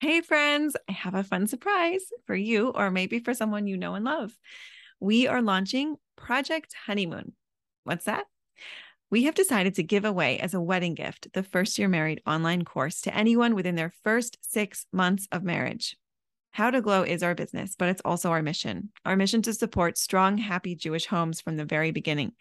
Hey, friends, I have a fun surprise for you, or maybe for someone you know and love. We are launching Project Honeymoon. What's that? We have decided to give away as a wedding gift the first year married online course to anyone within their first six months of marriage. How to Glow is our business, but it's also our mission. Our mission to support strong, happy Jewish homes from the very beginning.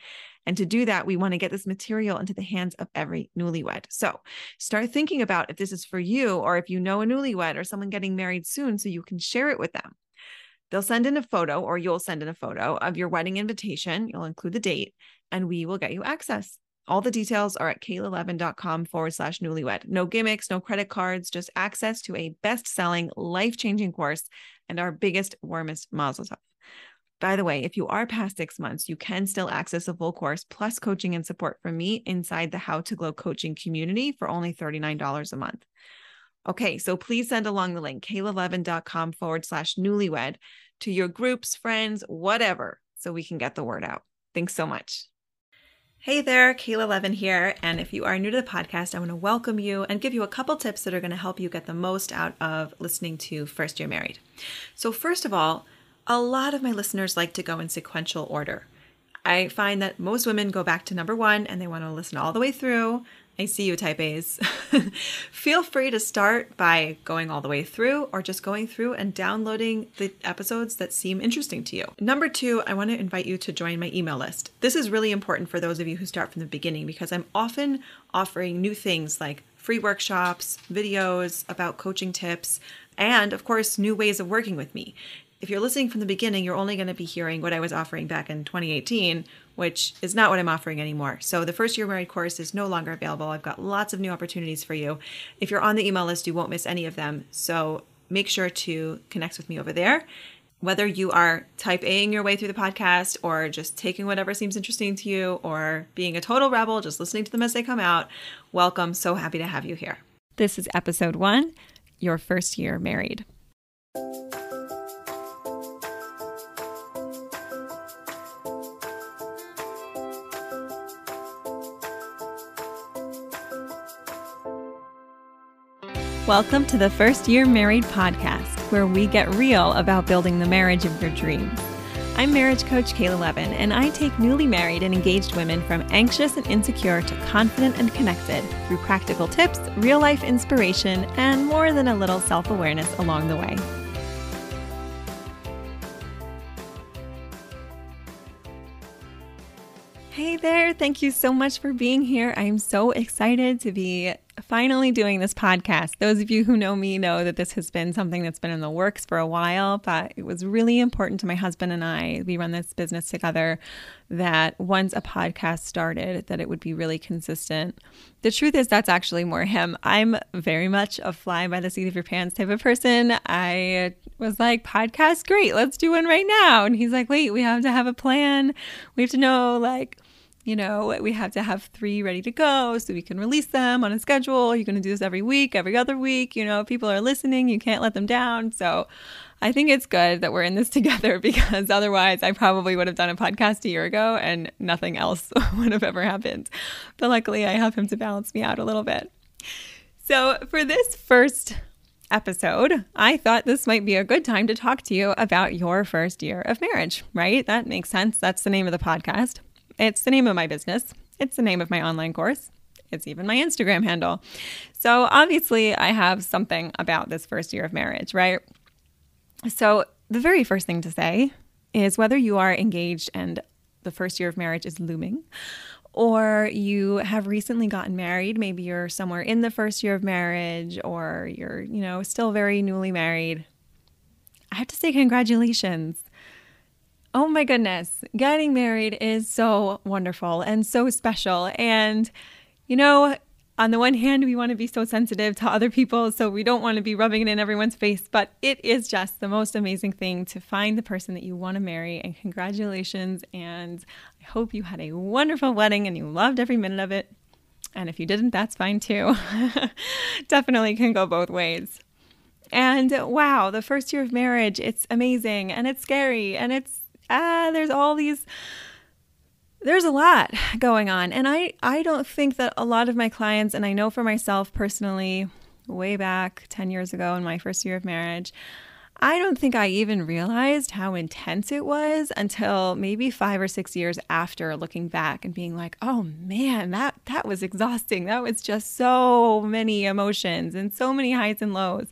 And to do that, we want to get this material into the hands of every newlywed. So start thinking about if this is for you or if you know a newlywed or someone getting married soon so you can share it with them. They'll send in a photo, or you'll send in a photo of your wedding invitation. You'll include the date, and we will get you access. All the details are at kayla forward slash newlywed. No gimmicks, no credit cards, just access to a best selling, life changing course and our biggest, warmest mazel tov. By the way, if you are past six months, you can still access a full course plus coaching and support from me inside the How to Glow coaching community for only $39 a month. Okay, so please send along the link, kayla forward slash newlywed to your groups, friends, whatever, so we can get the word out. Thanks so much. Hey there, Kayla Levin here. And if you are new to the podcast, I want to welcome you and give you a couple tips that are going to help you get the most out of listening to First Year Married. So, first of all, a lot of my listeners like to go in sequential order. I find that most women go back to number one and they want to listen all the way through. I see you, type A's. Feel free to start by going all the way through or just going through and downloading the episodes that seem interesting to you. Number two, I want to invite you to join my email list. This is really important for those of you who start from the beginning because I'm often offering new things like free workshops, videos about coaching tips, and of course, new ways of working with me if you're listening from the beginning, you're only going to be hearing what I was offering back in 2018, which is not what I'm offering anymore. So the first year married course is no longer available. I've got lots of new opportunities for you. If you're on the email list, you won't miss any of them. So make sure to connect with me over there. Whether you are type Aing your way through the podcast or just taking whatever seems interesting to you or being a total rebel, just listening to them as they come out, welcome. So happy to have you here. This is episode one Your First Year Married. Welcome to the First Year Married podcast, where we get real about building the marriage of your dreams. I'm marriage coach Kayla Levin, and I take newly married and engaged women from anxious and insecure to confident and connected through practical tips, real life inspiration, and more than a little self awareness along the way. Thank you so much for being here. I'm so excited to be finally doing this podcast. Those of you who know me know that this has been something that's been in the works for a while, but it was really important to my husband and I. We run this business together that once a podcast started that it would be really consistent. The truth is that's actually more him. I'm very much a fly by the seat of your pants type of person. I was like, podcast great, let's do one right now. And he's like, wait, we have to have a plan. We have to know like you know, we have to have three ready to go so we can release them on a schedule. You're going to do this every week, every other week. You know, people are listening. You can't let them down. So I think it's good that we're in this together because otherwise I probably would have done a podcast a year ago and nothing else would have ever happened. But luckily, I have him to balance me out a little bit. So for this first episode, I thought this might be a good time to talk to you about your first year of marriage, right? That makes sense. That's the name of the podcast. It's the name of my business, it's the name of my online course. It's even my Instagram handle. So, obviously, I have something about this first year of marriage, right? So, the very first thing to say is whether you are engaged and the first year of marriage is looming, or you have recently gotten married, maybe you're somewhere in the first year of marriage, or you're, you know, still very newly married. I have to say, congratulations. Oh my goodness, getting married is so wonderful and so special. And, you know, on the one hand, we want to be so sensitive to other people, so we don't want to be rubbing it in everyone's face, but it is just the most amazing thing to find the person that you want to marry. And congratulations. And I hope you had a wonderful wedding and you loved every minute of it. And if you didn't, that's fine too. Definitely can go both ways. And wow, the first year of marriage, it's amazing and it's scary and it's ah, there's all these there's a lot going on and i i don't think that a lot of my clients and i know for myself personally way back 10 years ago in my first year of marriage. I don't think I even realized how intense it was until maybe 5 or 6 years after looking back and being like, "Oh man, that that was exhausting. That was just so many emotions and so many highs and lows."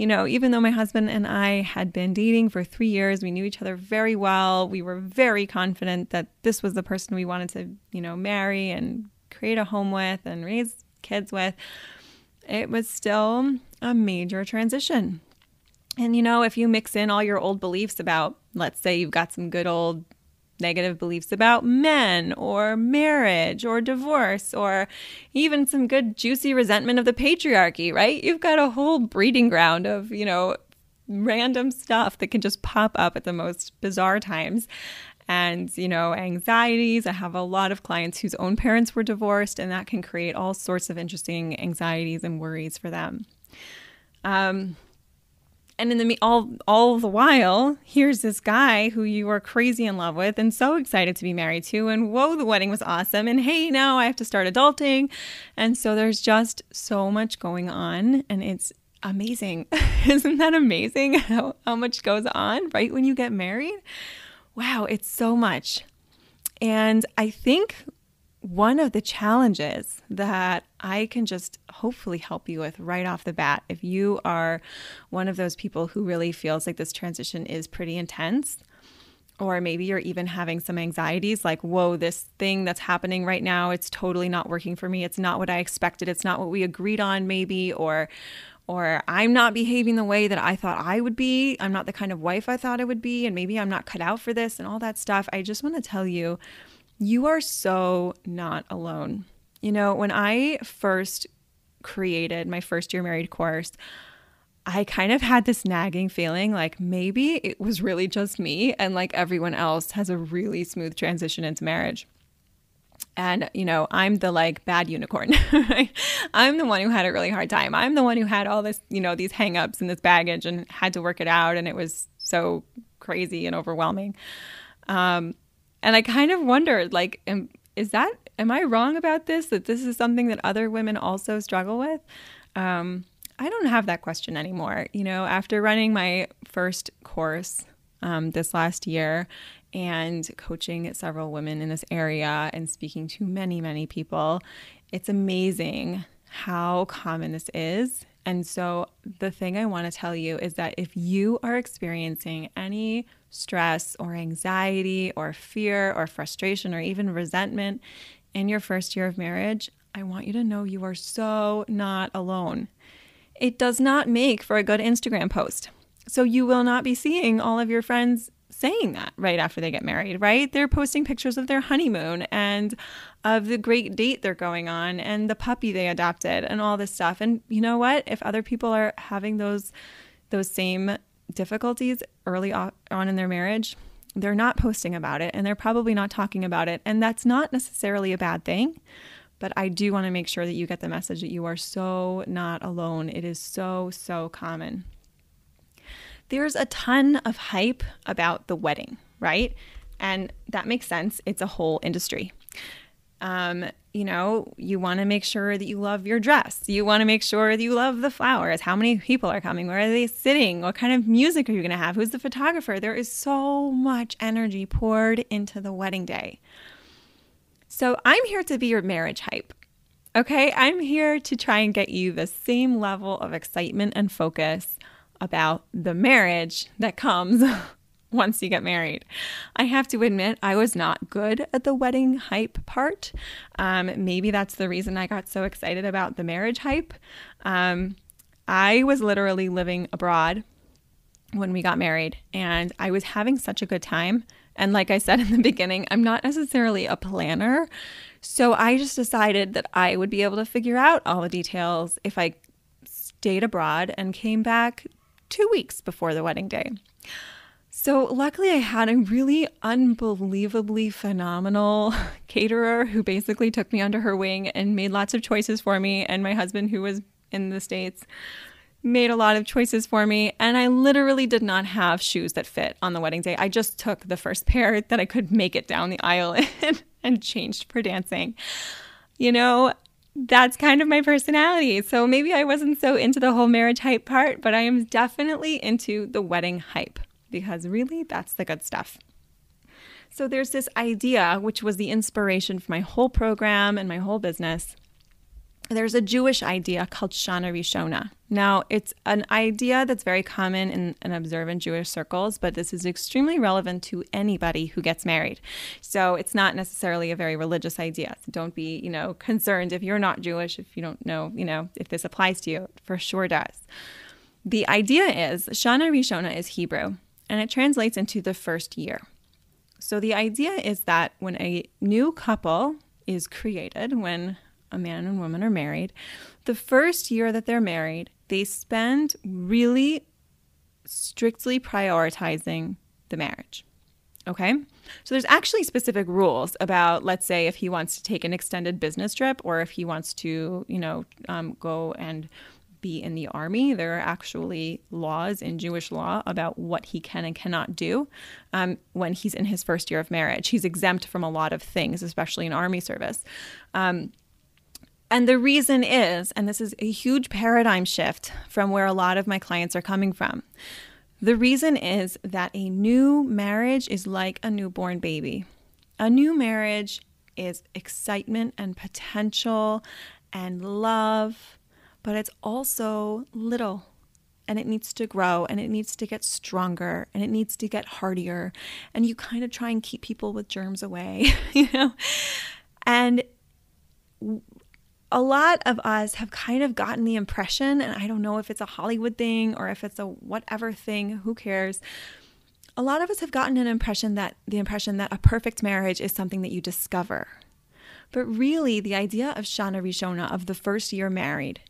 You know, even though my husband and I had been dating for 3 years, we knew each other very well. We were very confident that this was the person we wanted to, you know, marry and create a home with and raise kids with. It was still a major transition and you know, if you mix in all your old beliefs about, let's say you've got some good old negative beliefs about men or marriage or divorce or even some good juicy resentment of the patriarchy, right? You've got a whole breeding ground of, you know, random stuff that can just pop up at the most bizarre times. And, you know, anxieties. I have a lot of clients whose own parents were divorced, and that can create all sorts of interesting anxieties and worries for them. Um, and in the all all the while, here's this guy who you are crazy in love with and so excited to be married to, and whoa, the wedding was awesome, and hey, now I have to start adulting, and so there's just so much going on, and it's amazing. Isn't that amazing how, how much goes on right when you get married? Wow, it's so much. And I think one of the challenges that I can just hopefully help you with right off the bat, if you are one of those people who really feels like this transition is pretty intense, or maybe you're even having some anxieties like, whoa, this thing that's happening right now, it's totally not working for me. It's not what I expected. It's not what we agreed on, maybe, or or I'm not behaving the way that I thought I would be. I'm not the kind of wife I thought I would be, and maybe I'm not cut out for this and all that stuff. I just want to tell you you are so not alone. You know, when I first created my first year married course, I kind of had this nagging feeling like maybe it was really just me and like everyone else has a really smooth transition into marriage. And, you know, I'm the like bad unicorn. I'm the one who had a really hard time. I'm the one who had all this, you know, these hangups and this baggage and had to work it out. And it was so crazy and overwhelming. Um, and I kind of wondered, like, am, is that, am I wrong about this? That this is something that other women also struggle with? Um, I don't have that question anymore. You know, after running my first course um, this last year and coaching several women in this area and speaking to many, many people, it's amazing how common this is. And so, the thing I want to tell you is that if you are experiencing any stress or anxiety or fear or frustration or even resentment in your first year of marriage, I want you to know you are so not alone. It does not make for a good Instagram post. So you will not be seeing all of your friends saying that right after they get married, right? They're posting pictures of their honeymoon and of the great date they're going on and the puppy they adopted and all this stuff. And you know what? If other people are having those those same difficulties early on in their marriage, they're not posting about it and they're probably not talking about it. And that's not necessarily a bad thing. But I do want to make sure that you get the message that you are so not alone. It is so, so common. There's a ton of hype about the wedding, right? And that makes sense. It's a whole industry. Um, you know, you want to make sure that you love your dress. You want to make sure that you love the flowers. How many people are coming? Where are they sitting? What kind of music are you going to have? Who's the photographer? There is so much energy poured into the wedding day. So I'm here to be your marriage hype. Okay, I'm here to try and get you the same level of excitement and focus about the marriage that comes once you get married. I have to admit, I was not good at the wedding hype part. Um, maybe that's the reason I got so excited about the marriage hype. Um, I was literally living abroad when we got married, and I was having such a good time. And like I said in the beginning, I'm not necessarily a planner. So I just decided that I would be able to figure out all the details if I stayed abroad and came back two weeks before the wedding day. So, luckily, I had a really unbelievably phenomenal caterer who basically took me under her wing and made lots of choices for me. And my husband, who was in the States, made a lot of choices for me. And I literally did not have shoes that fit on the wedding day. I just took the first pair that I could make it down the aisle in and changed for dancing. You know, that's kind of my personality. So maybe I wasn't so into the whole marriage hype part, but I am definitely into the wedding hype because really that's the good stuff. So there's this idea, which was the inspiration for my whole program and my whole business. There's a Jewish idea called Shana Rishona. Now, it's an idea that's very common in, in observant Jewish circles, but this is extremely relevant to anybody who gets married. So it's not necessarily a very religious idea. So don't be, you know, concerned if you're not Jewish, if you don't know, you know, if this applies to you. It for sure does. The idea is Shana Rishona is Hebrew, and it translates into the first year. So the idea is that when a new couple is created, when a man and woman are married, the first year that they're married, they spend really strictly prioritizing the marriage. Okay. So there's actually specific rules about, let's say, if he wants to take an extended business trip or if he wants to, you know, um, go and be in the army. There are actually laws in Jewish law about what he can and cannot do um, when he's in his first year of marriage. He's exempt from a lot of things, especially in army service. Um, and the reason is, and this is a huge paradigm shift from where a lot of my clients are coming from. The reason is that a new marriage is like a newborn baby. A new marriage is excitement and potential and love but it's also little and it needs to grow and it needs to get stronger and it needs to get hardier and you kind of try and keep people with germs away you know? And a lot of us have kind of gotten the impression and i don't know if it's a hollywood thing or if it's a whatever thing who cares? A lot of us have gotten an impression that the impression that a perfect marriage is something that you discover. But really the idea of shana rishona of the first year married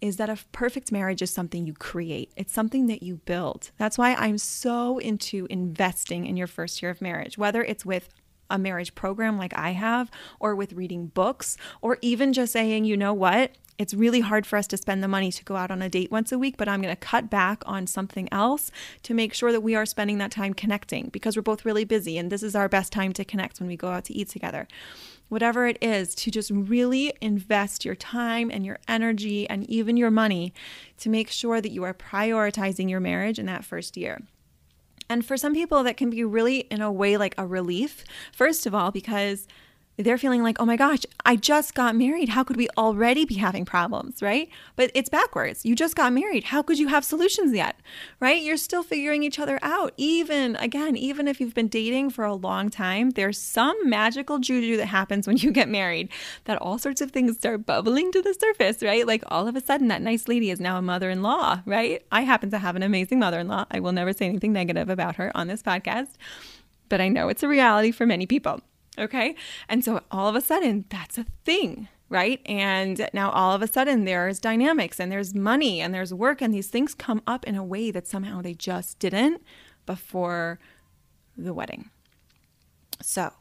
is that a perfect marriage is something you create. It's something that you build. That's why I'm so into investing in your first year of marriage, whether it's with a marriage program like I have, or with reading books, or even just saying, you know what? It's really hard for us to spend the money to go out on a date once a week, but I'm going to cut back on something else to make sure that we are spending that time connecting because we're both really busy and this is our best time to connect when we go out to eat together whatever it is, to just really invest your time and your energy and even your money to make sure that you are prioritizing your marriage in that first year. And for some people, that can be really, in a way, like a relief. First of all, because they're feeling like, oh my gosh, I just got married. How could we already be having problems, right? But it's backwards. You just got married. How could you have solutions yet, right? You're still figuring each other out. Even, again, even if you've been dating for a long time, there's some magical juju that happens when you get married that all sorts of things start bubbling to the surface, right? Like all of a sudden, that nice lady is now a mother in law, right? I happen to have an amazing mother in law. I will never say anything negative about her on this podcast, but I know it's a reality for many people. Okay. And so all of a sudden, that's a thing, right? And now all of a sudden, there's dynamics and there's money and there's work, and these things come up in a way that somehow they just didn't before the wedding. So,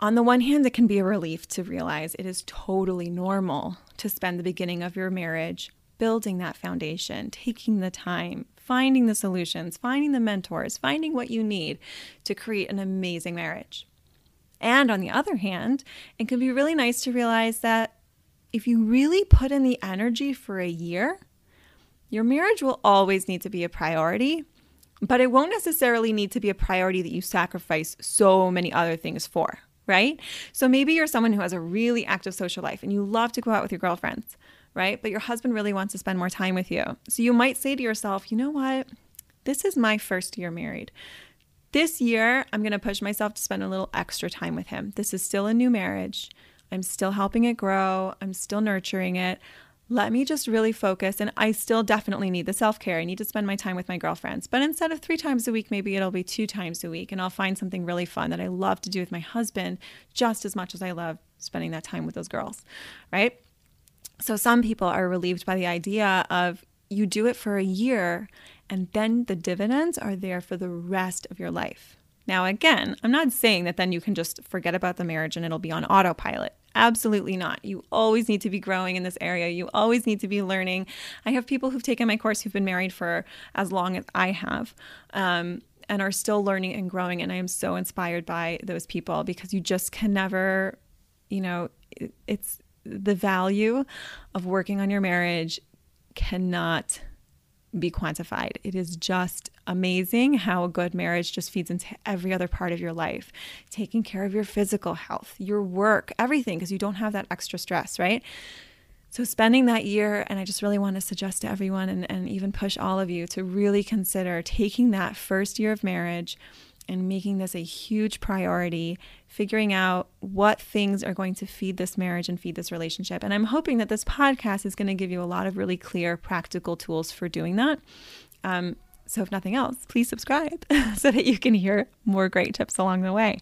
on the one hand, it can be a relief to realize it is totally normal to spend the beginning of your marriage building that foundation, taking the time, finding the solutions, finding the mentors, finding what you need to create an amazing marriage. And on the other hand, it can be really nice to realize that if you really put in the energy for a year, your marriage will always need to be a priority, but it won't necessarily need to be a priority that you sacrifice so many other things for, right? So maybe you're someone who has a really active social life and you love to go out with your girlfriends, right? But your husband really wants to spend more time with you. So you might say to yourself, you know what? This is my first year married. This year, I'm going to push myself to spend a little extra time with him. This is still a new marriage. I'm still helping it grow. I'm still nurturing it. Let me just really focus. And I still definitely need the self care. I need to spend my time with my girlfriends. But instead of three times a week, maybe it'll be two times a week. And I'll find something really fun that I love to do with my husband just as much as I love spending that time with those girls. Right. So some people are relieved by the idea of you do it for a year and then the dividends are there for the rest of your life. Now, again, I'm not saying that then you can just forget about the marriage and it'll be on autopilot. Absolutely not. You always need to be growing in this area. You always need to be learning. I have people who've taken my course who've been married for as long as I have. Um, and are still learning and growing. And I am so inspired by those people because you just can never, you know, it's the value of working on your marriage cannot be quantified. It is just amazing how a good marriage just feeds into every other part of your life. Taking care of your physical health, your work, everything, because you don't have that extra stress, right? So, spending that year, and I just really want to suggest to everyone and, and even push all of you to really consider taking that first year of marriage and making this a huge priority, figuring out what things are going to feed this marriage and feed this relationship. And I'm hoping that this podcast is going to give you a lot of really clear, practical tools for doing that. Um, so, if nothing else, please subscribe so that you can hear more great tips along the way.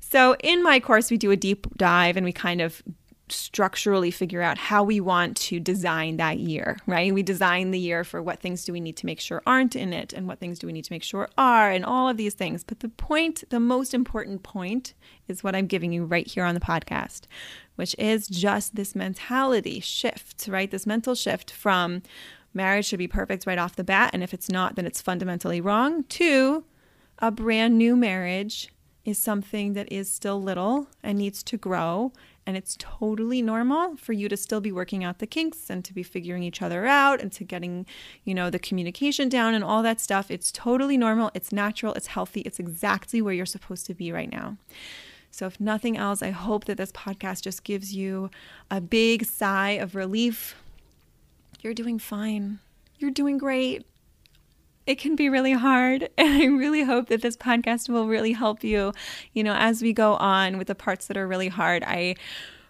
So, in my course, we do a deep dive and we kind of structurally figure out how we want to design that year, right? We design the year for what things do we need to make sure aren't in it and what things do we need to make sure are and all of these things. But the point, the most important point is what I'm giving you right here on the podcast, which is just this mentality shift, right? This mental shift from marriage should be perfect right off the bat and if it's not then it's fundamentally wrong to a brand new marriage is something that is still little and needs to grow and it's totally normal for you to still be working out the kinks and to be figuring each other out and to getting, you know, the communication down and all that stuff. It's totally normal. It's natural. It's healthy. It's exactly where you're supposed to be right now. So, if nothing else, I hope that this podcast just gives you a big sigh of relief. You're doing fine. You're doing great it can be really hard. And I really hope that this podcast will really help you, you know, as we go on with the parts that are really hard. I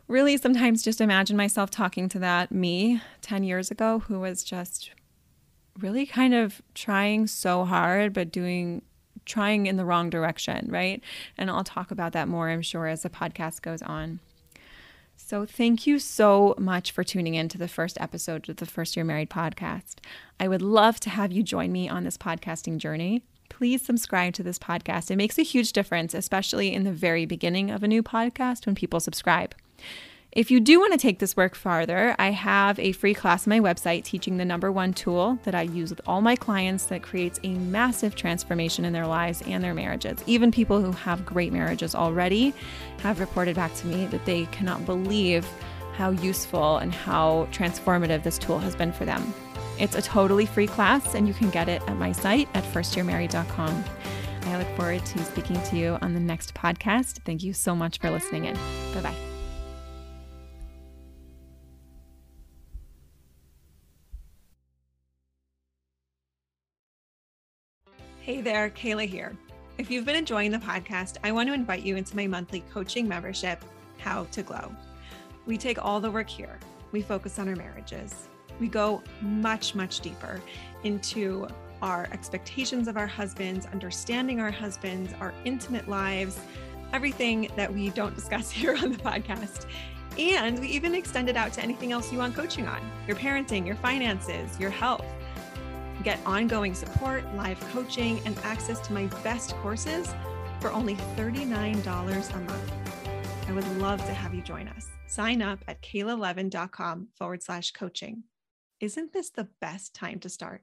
really sometimes just imagine myself talking to that me 10 years ago who was just really kind of trying so hard, but doing trying in the wrong direction, right? And I'll talk about that more, I'm sure, as the podcast goes on. So, thank you so much for tuning in to the first episode of the First Year Married podcast. I would love to have you join me on this podcasting journey. Please subscribe to this podcast. It makes a huge difference, especially in the very beginning of a new podcast when people subscribe. If you do want to take this work farther, I have a free class on my website teaching the number one tool that I use with all my clients that creates a massive transformation in their lives and their marriages. Even people who have great marriages already have reported back to me that they cannot believe how useful and how transformative this tool has been for them. It's a totally free class, and you can get it at my site at firstyearmarried.com. I look forward to speaking to you on the next podcast. Thank you so much for listening in. Bye bye. Hey there, Kayla here. If you've been enjoying the podcast, I want to invite you into my monthly coaching membership, How to Glow. We take all the work here. We focus on our marriages. We go much, much deeper into our expectations of our husbands, understanding our husbands, our intimate lives, everything that we don't discuss here on the podcast. And we even extend it out to anything else you want coaching on your parenting, your finances, your health Get ongoing support, live coaching, and access to my best courses for only $39 a month. I would love to have you join us. Sign up at kayla.levin.com forward slash coaching. Isn't this the best time to start?